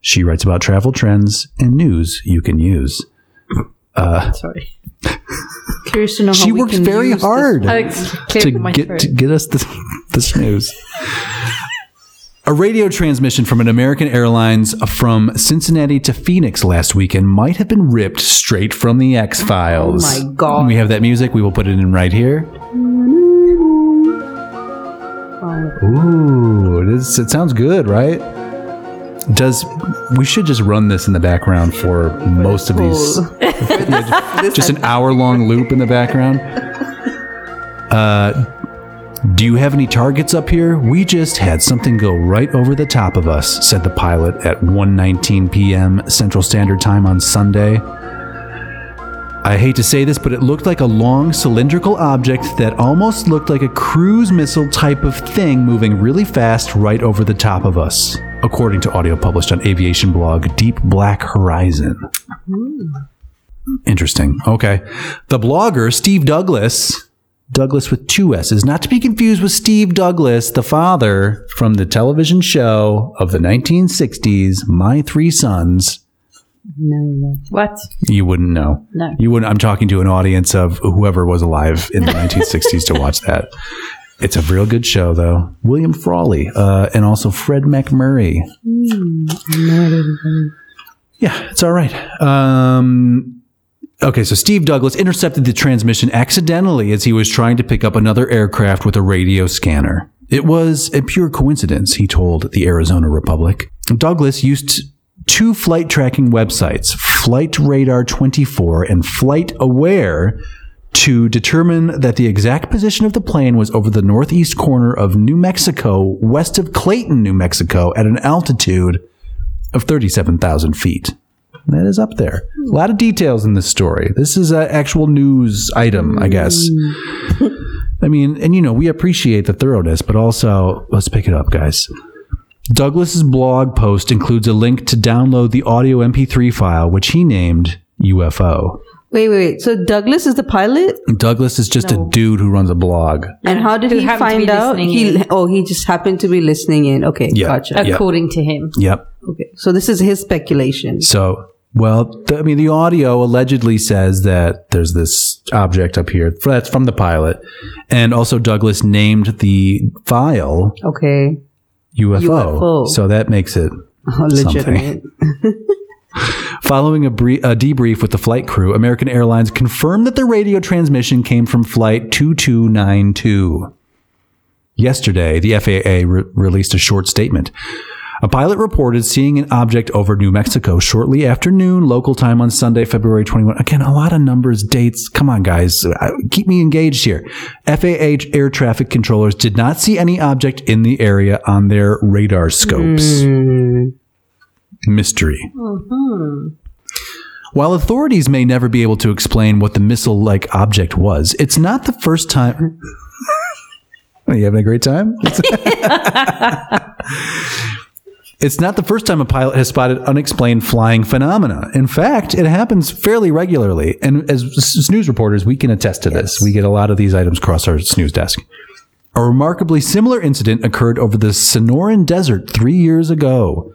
She writes about travel trends and news you can use. sorry. Curious to know how She works very hard to get to get us the, the snooze. A radio transmission from an American Airlines from Cincinnati to Phoenix last weekend might have been ripped straight from the X Files. Oh my God. We have that music. We will put it in right here. Ooh, it, is, it sounds good, right? Does we should just run this in the background for most of these just an hour long loop in the background. Uh, do you have any targets up here? We just had something go right over the top of us, said the pilot at 1:19 p.m. Central Standard Time on Sunday. I hate to say this, but it looked like a long cylindrical object that almost looked like a cruise missile type of thing moving really fast right over the top of us, according to audio published on aviation blog Deep Black Horizon. Hmm. Interesting. Okay. The blogger, Steve Douglas, Douglas with two S's, not to be confused with Steve Douglas, the father from the television show of the 1960s, My Three Sons. No. What? You wouldn't know. No. You wouldn't. I'm talking to an audience of whoever was alive in the 1960s to watch that. It's a real good show, though. William Frawley uh, and also Fred MacMurray. Yeah, it's all right. Um, okay, so Steve Douglas intercepted the transmission accidentally as he was trying to pick up another aircraft with a radio scanner. It was a pure coincidence, he told the Arizona Republic. Douglas used two flight tracking websites, Flight Radar 24 and Flight Aware, to determine that the exact position of the plane was over the northeast corner of New Mexico, west of Clayton, New Mexico, at an altitude of 37,000 feet. That is up there. A lot of details in this story. This is an actual news item, I guess. Hmm. I mean, and you know, we appreciate the thoroughness, but also, let's pick it up, guys. Douglas's blog post includes a link to download the audio MP3 file, which he named UFO. Wait, wait, wait. So Douglas is the pilot, Douglas is just a dude who runs a blog. and how did Who he happened to find be out? listening He in. oh, he just happened to be listening in. Okay, Yeah. gotcha. Yeah. According to him. Yep. Okay, so this is his speculation. So, well, I mean, the audio allegedly says that there's this object up here. That's from the pilot. And also, Douglas named the file Okay, UFO. UFO. So that makes it oh, legitimate. Following a, brie- a debrief with the flight crew, American Airlines confirmed that the radio transmission came from Flight 2292. Yesterday, the FAA re- released a short statement. A pilot reported seeing an object over New Mexico shortly after noon, local time on Sunday, February 21. Again, a lot of numbers, dates. Come on, guys. Keep me engaged here. FAA air traffic controllers did not see any object in the area on their radar scopes. Hmm. Mystery. Mm-hmm. While authorities may never be able to explain what the missile like object was, it's not the first time. Are you having a great time? it's not the first time a pilot has spotted unexplained flying phenomena. In fact, it happens fairly regularly. And as s- news reporters, we can attest to this. We get a lot of these items across our snooze desk. A remarkably similar incident occurred over the Sonoran Desert three years ago.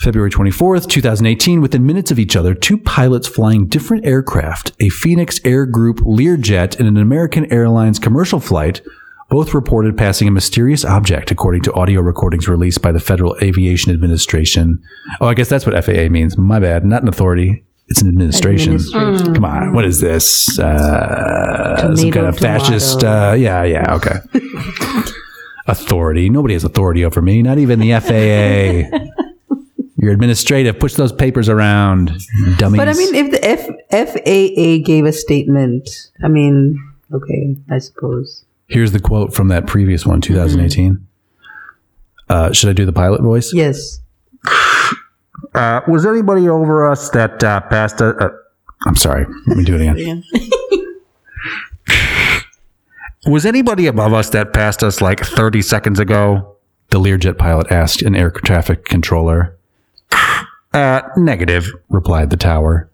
February 24th, 2018, within minutes of each other, two pilots flying different aircraft, a Phoenix Air Group Learjet and an American Airlines commercial flight, both reported passing a mysterious object, according to audio recordings released by the Federal Aviation Administration. Oh, I guess that's what FAA means. My bad. Not an authority. It's an administration. Administration. Come on. What is this? Uh, some kind of fascist. Uh, yeah, yeah. Okay. authority. Nobody has authority over me, not even the FAA. You're administrative. Push those papers around, dummies. But I mean, if the F- FAA gave a statement, I mean, okay, I suppose. Here's the quote from that previous one, 2018. Uh, should I do the pilot voice? Yes. Uh, was anybody over us that uh, passed a, uh, I'm sorry. Let me do it again. was anybody above us that passed us like 30 seconds ago? The Learjet pilot asked an air traffic controller. Uh, negative, replied the tower.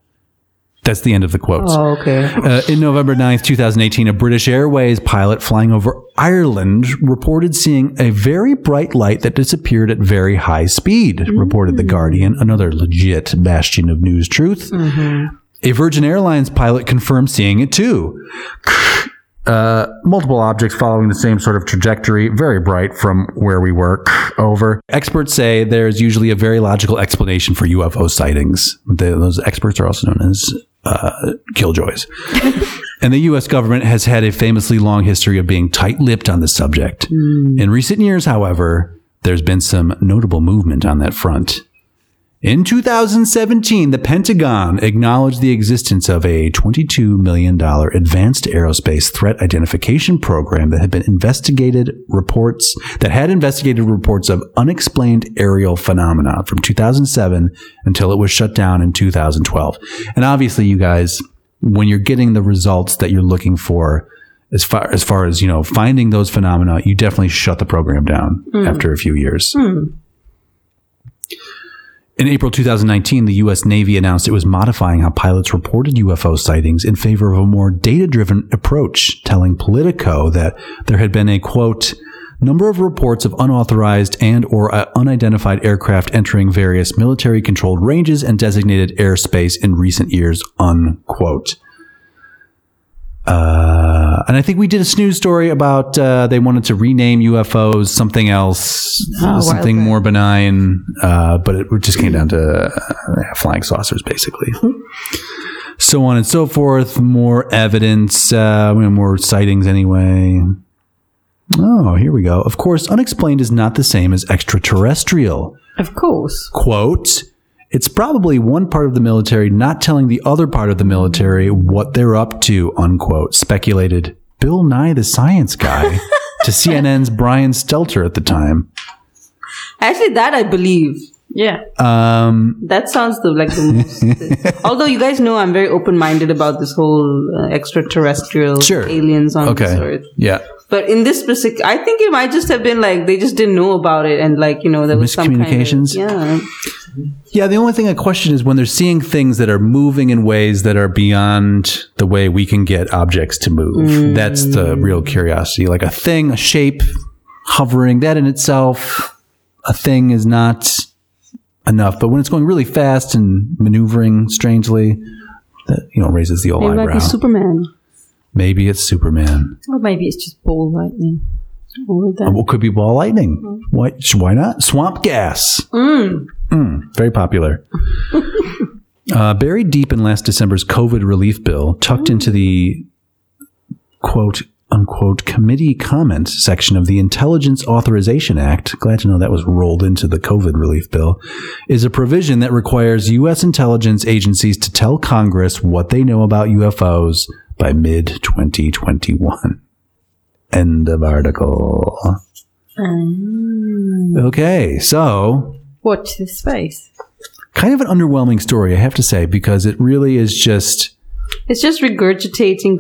That's the end of the quotes. Oh, okay. Uh, in November 9th, 2018, a British Airways pilot flying over Ireland reported seeing a very bright light that disappeared at very high speed, reported The Guardian, another legit bastion of news truth. A Virgin Airlines pilot confirmed seeing it too. Uh, multiple objects following the same sort of trajectory, very bright from where we were. Over. Experts say there's usually a very logical explanation for UFO sightings. They- those experts are also known as uh, killjoys. and the U.S. government has had a famously long history of being tight-lipped on the subject. In recent years, however, there's been some notable movement on that front. In 2017, the Pentagon acknowledged the existence of a $22 million advanced aerospace threat identification program that had been investigated reports that had investigated reports of unexplained aerial phenomena from 2007 until it was shut down in 2012. And obviously, you guys, when you're getting the results that you're looking for, as far as far as you know, finding those phenomena, you definitely shut the program down hmm. after a few years. Hmm. In April 2019, the U.S. Navy announced it was modifying how pilots reported UFO sightings in favor of a more data driven approach, telling Politico that there had been a quote, number of reports of unauthorized and or uh, unidentified aircraft entering various military controlled ranges and designated airspace in recent years unquote uh, and I think we did a snooze story about uh, they wanted to rename UFOs something else, something more benign, uh, but it just came down to uh, flying saucers, basically. so on and so forth. More evidence, uh, more sightings anyway. Oh, here we go. Of course, unexplained is not the same as extraterrestrial Of course. quote, it's probably one part of the military not telling the other part of the military what they're up to, unquote, speculated Bill Nye the Science Guy to CNN's Brian Stelter at the time. Actually, that I believe. Yeah. Um, That sounds the, like the most. although you guys know I'm very open minded about this whole uh, extraterrestrial Sure. aliens on this earth. Yeah. But in this specific, I think it might just have been like they just didn't know about it, and like you know there was some kind of Miscommunications? yeah. Yeah, the only thing I question is when they're seeing things that are moving in ways that are beyond the way we can get objects to move. That's the real curiosity. Like a thing, a shape, hovering, that in itself, a thing is not enough. But when it's going really fast and maneuvering strangely, that, you know, raises the old It might eyebrow. be Superman. Maybe it's Superman. Or maybe it's just ball lightning. Or that. Well, could be ball lightning. Why, why not? Swamp gas. Mm, very popular. uh, buried deep in last December's COVID relief bill, tucked into the quote unquote committee comment section of the Intelligence Authorization Act, glad to know that was rolled into the COVID relief bill, is a provision that requires U.S. intelligence agencies to tell Congress what they know about UFOs by mid 2021. End of article. Okay, so Watch this space. kind of an underwhelming story, I have to say, because it really is just It's just regurgitating.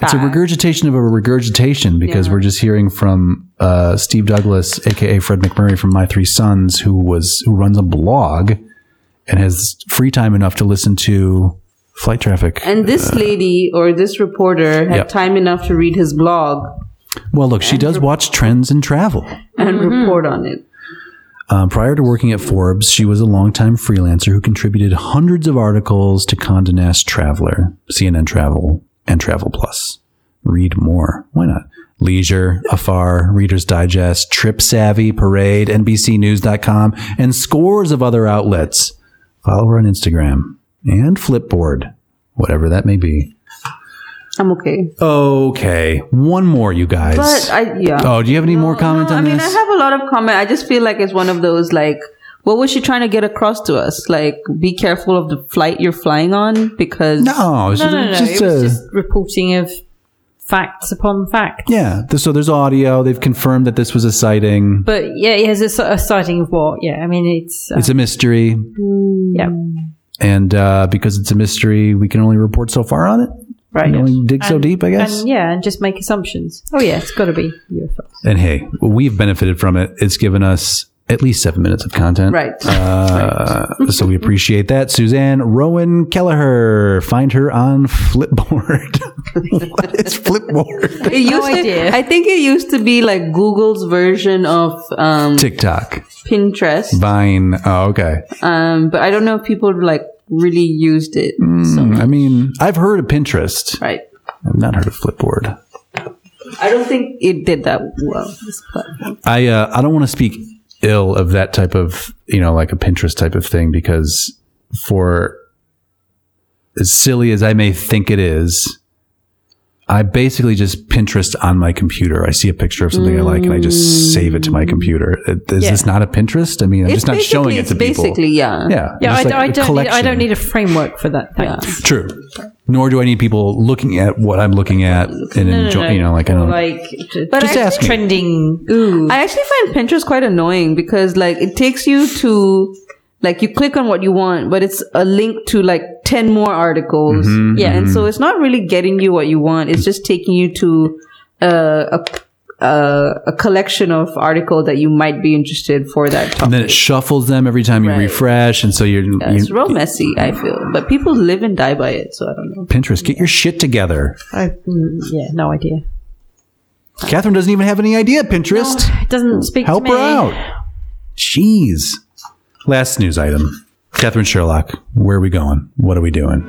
it's a regurgitation of a regurgitation because we're just hearing from uh, Steve Douglas, aka Fred MacMurray from My Three Sons, who was who runs a blog and has free time enough to listen to flight traffic. And this lady or this reporter had Yep. time enough to read his blog well, look, she does watch trends and travel. and report on it. Um, prior to working at Forbes, she was a longtime freelancer who contributed hundreds of articles to Condé Nast Traveler, CNN Travel, and Travel Plus. Read more. Why not? Leisure, Afar, Reader's Digest, Trip Savvy, Parade, NBCNews.com, and scores of other outlets. Follow her on Instagram and Flipboard, whatever that may be. I'm okay. Okay, one more, you guys. But I yeah. oh, do you have any more comment No, on I mean, this? I have a lot of comment. I just feel like it's one of those like, what was she trying to get across to us? Like, be careful of the flight you're flying on because no, it's No, no, no. just it was just reporting of facts upon facts. Yeah. So there's audio. They've confirmed that this was a sighting. But yeah, it has a, a sighting of what? Yeah, I mean, it's. Uh, It's a mystery. yeah. And uh, because it's a mystery, we can only report so far on it. Right. We can only dig so deep, I guess. And yeah, and just make assumptions. Oh, yeah, it's got to be UFOs. And hey, we've benefited from it. It's given us at least seven minutes of content. right. Uh, so we appreciate that. Suzanne Rowan Kelleher. Find her on Flipboard. what is Flipboard? it used to, idea. I think it used to be like Google's version of um, TikTok. Pinterest. Vine. Oh, okay. Um, but I don't know if people like really used it. Mm. So I mean, I've heard of Pinterest. right. I've not heard of Flipboard. I don't think it did that well. This platform. I uh, I don't want to speak ill of that type of you know like a Pinterest type of thing because for as silly as I may think it is, I basically just Pinterest on my computer. I see a picture of something I like and I just save it to my computer. Uh, is this not a Pinterest? I mean, I'm It's just not showing it to people. Basically, yeah. yeah, Yeah, I, like I a don't. Need, I don't need a framework for that. Yeah. Thanks. True. Nor do I need people looking at what I'm looking at and No, no, no. You know, like I don't. like But just ask me. trending. Ooh, I actually find Pinterest quite annoying because like it takes you to like you click on what you want, but it's a link to like 10 more articles. Mm-hmm, yeah. And so it's not really getting you what you want. It's just taking you to uh, a, a, a collection of article that you might be interested for that topic. and then it shuffles them every time you Right. refresh, and so you're, Yeah, it's you real messy, I feel. But people live and die by it, so I don't know. Pinterest. Get your shit together. I, mm, yeah, no idea. Catherine doesn't even have any idea. Pinterest. It doesn't speak Help to me. her out. Jeez. Last news item. Catherine Sherlock. Where are we going? What are we doing?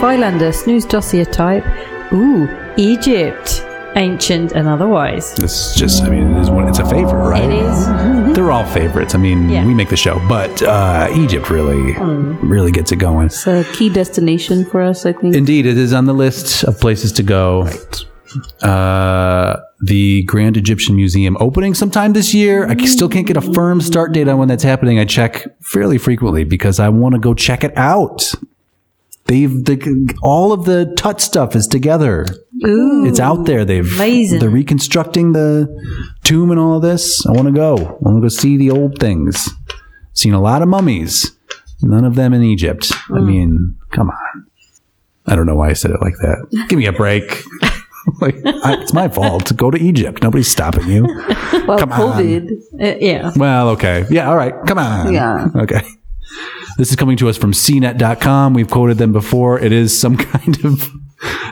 Phylander snooze dossier type. Ooh, Egypt, ancient and otherwise. This is just. I mean, it is one. It's a favorite, right? It is. They're all favorites. I mean, Yeah. we make the show, but uh, Egypt really, really gets it going. It's a key destination for us, I think. Indeed, it is on the list of places to go. Uh, the Grand Egyptian Museum opening sometime this year. I still can't get a firm start date on when that's happening. I check fairly frequently because I want to go check it out. They've the, all of the Tut stuff is together. Ooh, It's out there. They've Amazing. they're reconstructing the tomb and all of this. I want to go. I want to go see the old things. Seen a lot of mummies. None of them in Egypt. I hmm. mean, come on. I don't know why I said it like that. Give me a break. like I, it's my fault. Go to Egypt. Nobody's stopping you. well, come on. COVID. Uh, yeah. Well, okay. Yeah, all right. Come on. Yeah. Okay. This is coming to us from cnet.com. We've quoted them before. It is some kind of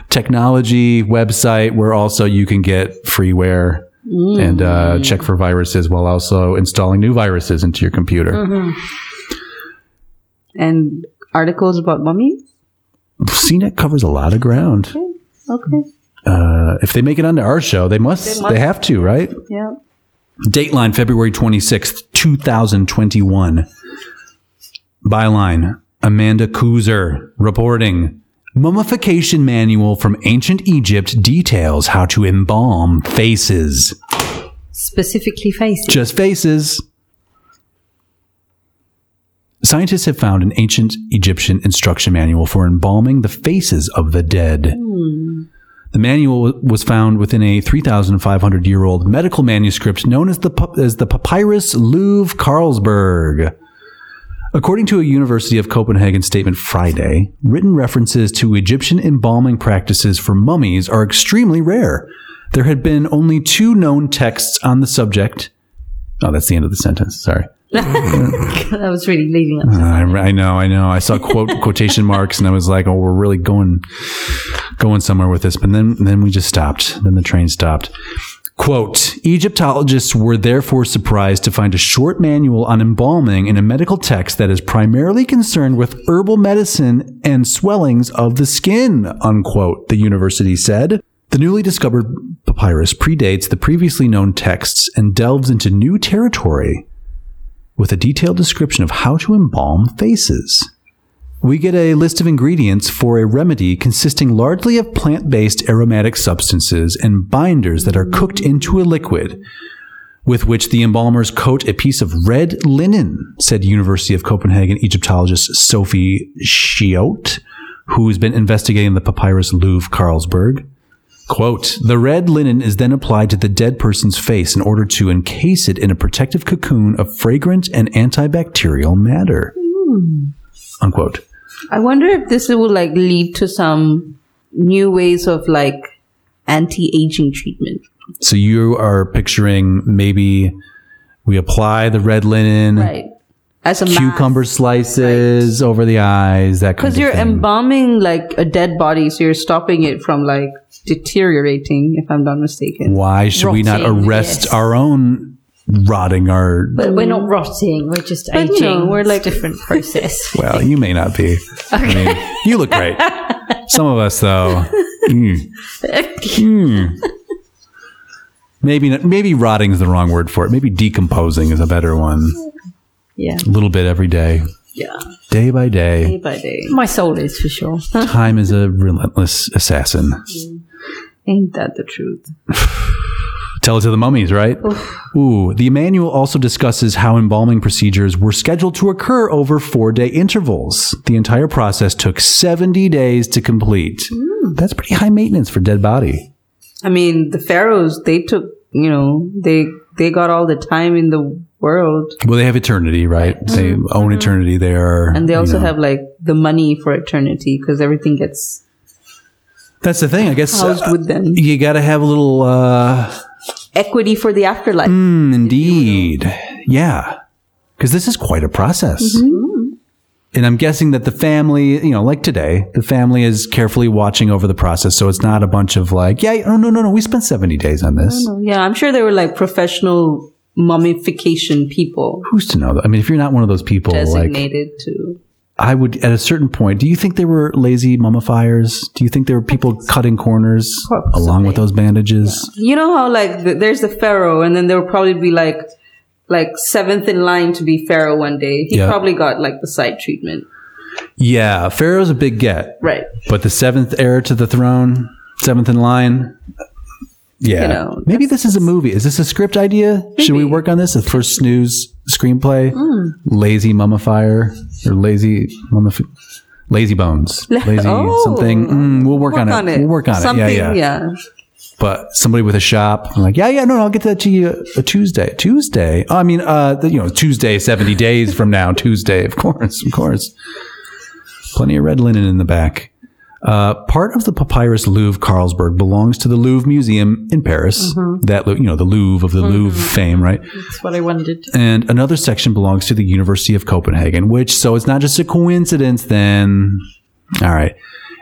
technology website where also you can get freeware and uh, check for viruses while also installing new viruses into your computer. And articles about mummies. CNET covers a lot of ground. Okay. Uh, if they make it onto our show, they must, they, must. have to, right? Yeah. Dateline February 26th, 2021. Byline Amanda Kooser reporting Mummification manual from ancient Egypt details how to embalm faces. Specifically faces. Just faces. Scientists have found an ancient Egyptian instruction manual for embalming the faces of the dead. The manual was found within a 3,500 year old medical manuscript known as the, as the Papyrus Louvre Carlsberg. According to a University of Copenhagen statement Friday, written references to Egyptian embalming practices for mummies are extremely rare. There had been only two known texts on the subject. Oh, that's the end of the sentence. Sorry. I was really leading up. Uh, I, I know, I know. I saw quote quotation marks, and I was like, "Oh, we're really going going somewhere with this." But then, then we just stopped. Then the train stopped. Quote: Egyptologists were therefore surprised to find a short manual on embalming in a medical text that is primarily concerned with herbal medicine and swellings of the skin. Unquote. The university said. The newly discovered papyrus predates the previously known texts and delves into new territory with a detailed description of how to embalm faces. We get a list of ingredients for a remedy consisting largely of plant based aromatic substances and binders that are cooked into a liquid, with which the embalmers coat a piece of red linen, said University of Copenhagen Egyptologist Sofie Schiødt, who's been investigating the papyrus Louvre Carlsberg. Quote, the red linen is then applied to the dead person's face in order to encase it in a protective cocoon of fragrant and antibacterial matter. Hmm. Unquote. I wonder if this will like lead to some new ways of like anti-aging treatment. So you are picturing maybe we apply the red linen, Right. As a cucumber slices over the eyes, that Because you're thing. embalming like a dead body, so you're stopping it from like deteriorating, if I'm not mistaken. Why should we not arrest yes. our own rotting our. But we're not rotting. We're just But, aging. you know, we're It's a like- different process. Well, you may not be. I mean, you look great. Some of us, though. mm. Mm. Maybe not- maybe rotting is the wrong word for it. Maybe decomposing is a better one. yeah. A little bit every day, Yeah. day by day. Day by day. My soul is for sure. Time is a relentless assassin. Ain't that the truth? Tell it to the mummies, right? Ooh. The manual also discusses how embalming procedures were scheduled to occur over four day intervals. The entire process took 70 days to complete. Hmm. That's pretty high maintenance for dead body. I mean, the pharaohs, they took, you know, they they got all the time in the world. Well, they have eternity, right? They mm-hmm. own mm-hmm. eternity. They are. And they you also know- have like the money for eternity because everything gets That's the thing. I guess housed uh, with them. you got to have a little. uh Equity for the afterlife. mm, Indeed, yeah, because this is quite a process. And I'm guessing that the family, you know, like today, the family is carefully watching over the process. So it's not a bunch of like, yeah, oh, no, no, no, we spent 70 days on this. Yeah, I'm sure they were like professional mummification people Who's to know? I mean, if you're not one of those people, like, designated to. I would, at a certain point, do you think they were lazy mummifiers? Do you think there were people cutting corners along with those bandages? You know how like th- there's the pharaoh, and then there will probably be like like seventh in line to be pharaoh one day. He Yeah. probably got like the side treatment, Yeah, Pharaoh's a big get. right? But the seventh heir to the throne, seventh in line. Yeah. You know, Maybe this is a movie. Is this a script idea? Should we work on this? The first snooze screenplay? Hmm. Lazy mummifier or lazy mummifi- lazy bones. Lazy Oh. something. Mm, we'll work, on, it. We'll work on Something, it. Yeah, yeah. yeah. But somebody with a shop, I'm like, yeah, yeah, no, no, I'll get that to you a Tuesday. Tuesday. Oh, I mean, uh, the, you know, Tuesday, 70 days from now, Tuesday, of course, of course. Plenty of red linen in the back. Uh, part of the papyrus Louvre Carlsberg belongs to the Louvre Museum in Paris. Mm-hmm. That, you know, the Louvre of the mm-hmm. Louvre fame, right? That's what I wondered. And another section belongs to the University of Copenhagen, which, so it's not just a coincidence then. All right.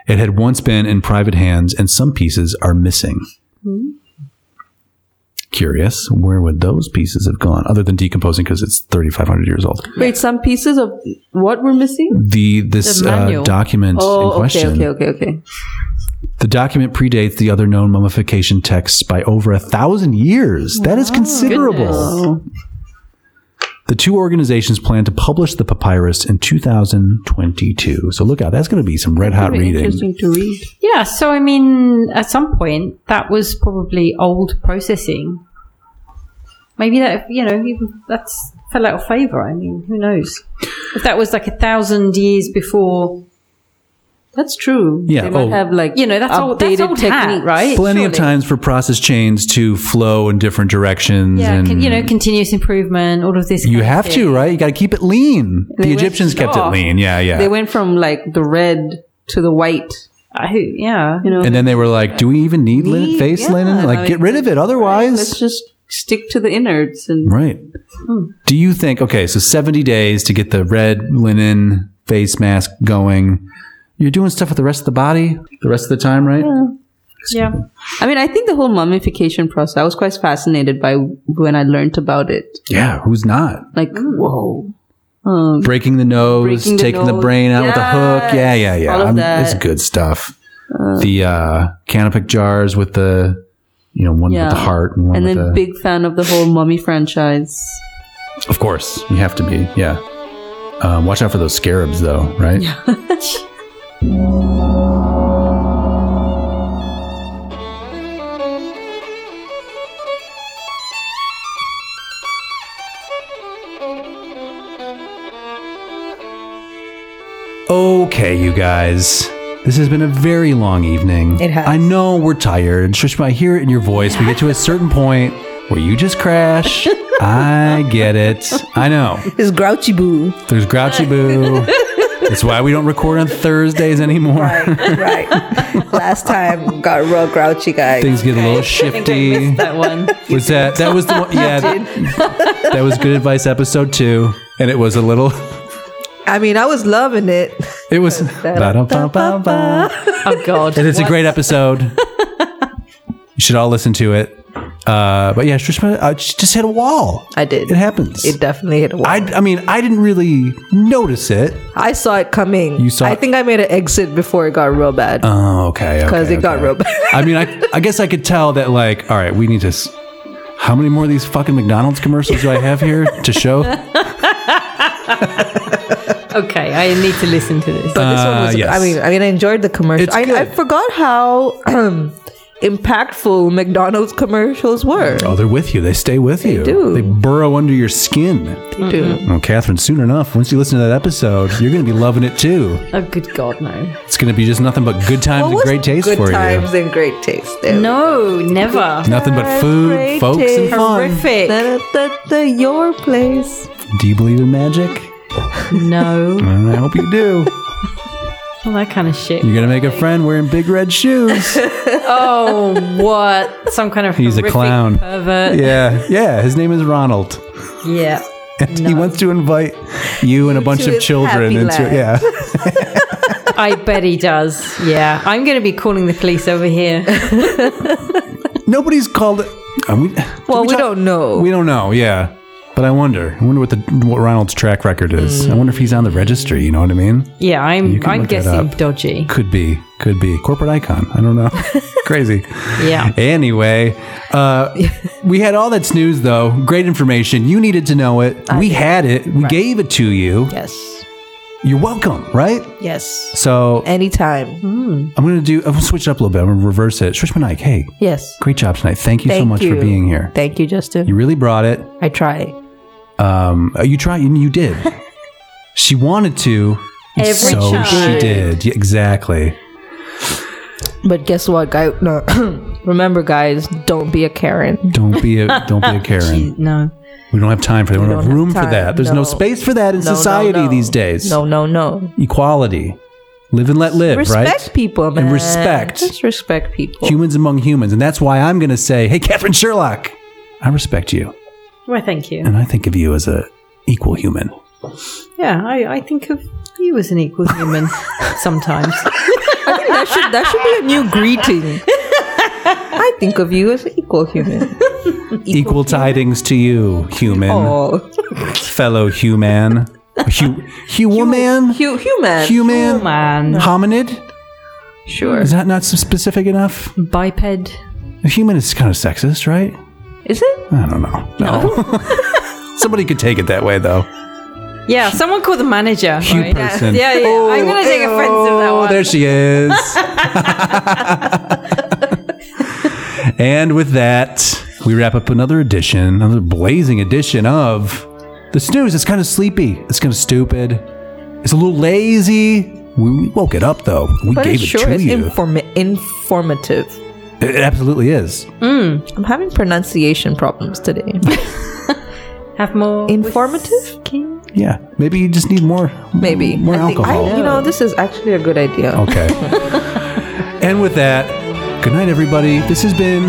It had once been in private hands, and some pieces are missing. Hmm. Curious, where would those pieces have gone other than decomposing because it's 3,500 years old? Wait, some pieces of what were missing? The this The uh, document in Oh, okay, question. okay, okay, okay. The document predates the other known mummification texts by over a thousand years. That is considerable. Oh, The two organizations plan to publish the papyrus in 2022. So look out, that's going to be some red hot reading. interesting to read. Yeah, so I mean, at some point, that was probably old processing. Maybe that, you know, even that's fell out of favor. I mean, who knows? If that was like a thousand years before, That's true. Yeah, they might oh. have like you know, that's all that's updated old hat, technique. right? Plenty of times for process chains to flow in different directions. Yeah, and con- you know, continuous improvement, all of this. you kind have thing. to, right? You got to keep it lean. They the went- Egyptians kept it lean. Yeah, yeah. They went from like the red to the white. Who, yeah. You know, and then they were like, "Do we even need linen, Need- face yeah, linen? Like, like- get rid of it, otherwise." let's just stick to the innards and Right. Hmm. Do you think, okay, so 70 days to get the red linen face mask going. You're doing stuff with the rest of the body the rest of the time, right? yeah. Yeah. I mean, I think the whole mummification process, I was quite fascinated by when I learned about it. Yeah, who's not? Like, whoa. Breaking the nose, Breaking the taking the brain out with a hook. Yeah, yeah, yeah. All of that. It's good stuff. the uh, canopic jars with the, you know, one Yeah. with the heart and one And with then the. big fan of the whole mummy franchise. Of course, you have to be. Yeah. Um, watch out for those scarabs, though, right? Okay, you guys. This has been a very long evening. It has. I know we're tired. I hear it in your voice. We get to a certain point where you just crash. I get it. I know. There's grouchy boo. There's Grouchy Boo. It's why we don't record on Thursdays anymore. right. right. Last time got real grouchy, guys. Things get a little shifty. That one. Was that that was the one? Yeah, that was good advice episode two, and it was a little. I mean, I was loving it. It was. Oh, God. And it's a great episode. You should all listen to it. Uh, but yeah, Shrishma uh, just hit a wall. I did. It happens. It definitely hit a wall. I, I, mean, I didn't really notice it. I saw it coming. You saw I it? think I made an exit before it got real bad. Oh, okay. Because okay, it got real bad. I mean, I, I guess I could tell that, like, all right, we need to. S- how many more of these fucking McDonald's commercials do I have here to show? Okay, I need to listen to this. But this one Uh, was. yes. I mean, I mean, I enjoyed the commercial. I, I forgot how um, impactful McDonald's commercials were. Oh, they're with you. They stay with you. do. They burrow under your skin. They do. Oh, Catherine, soon enough, once you listen to that episode, you're going to be loving it too. oh, good God, no. It's going to be just nothing but good times What and great taste for you. good for times you. and great taste. There. No, never. Nothing but food, Great folks, and taste. fun. Horrific. Da, da, da, da, your place. Do you believe in magic? No. I hope you do. All that kind of shit. You're going to make a friend wearing big red shoes. Oh, what? Some kind of He's a clown. pervert. yeah, yeah. His name is Ronald. Yeah. And he wants to invite you and a bunch of children into yeah. I bet he does. Yeah. I'm going to be calling the police over here. Nobody's called it. we, Well, we, talk- don't know. We don't know. Yeah, but I wonder. I wonder what the what Ronald's track record is. I wonder if he's on the registry. You know what I mean? Yeah, I'm I'm guessing dodgy. Could be. Could be corporate icon. I don't know. Crazy. Yeah. Anyway, uh, we had all that snooze though. Great information. You needed to know it. we had it. We gave it to you. yes. You're welcome. Right. Yes. So Anytime. I'm gonna do. I'm gonna switch it up a little bit. I'm gonna reverse it. Shrishma Naik, hey, Yes. great job tonight. Thank you so much you. for being here. Thank you, Justin. You really brought it. I try. Um, you tried, and you did. she wanted to, Every so she did. Yeah, exactly. But guess what, guy? No. Remember, guys, don't be a Karen. Don't be a don't be a Karen. No. We don't have time for that. We don't have have room for time. that. There's no. No. space for that in No, no, society no. these days. No, no, no. Equality, live and let live. Respect right? people, man. And respect Just respect people. humans among humans, and that's why I'm going to say, hey, Catherine Sherlock, I respect you, Well, thank you. and I think of you as a equal human. Yeah, I, I think of you as an equal human sometimes. that should that should be a new greeting. I think of you as an equal human. Equal tidings to you, human, Oh, fellow human, Hu- human, hu- human. human, Man. hominid. Sure. Is that not specific enough? Biped. A human is kind of sexist, right? Is it? I don't know. No. Somebody could take it that way, though. Yeah, someone called the manager. Hugh right? person. Yeah, yeah. I'm going to take oh, offense of that Oh, one. there she is. and with that, we wrap up another edition, another blazing edition of the snooze. It's kind of sleepy. It's kind of stupid. It's a little lazy. We woke it up though. We But gave it it sure to is you. informa- informative. It absolutely is. Mm, I'm having pronunciation problems today. Have more. Informative? whiskey? Yeah. Maybe you just need more. Maybe. more I think- alcohol. I, you know, this is actually a good idea. Okay. and with that, good night, everybody. This has been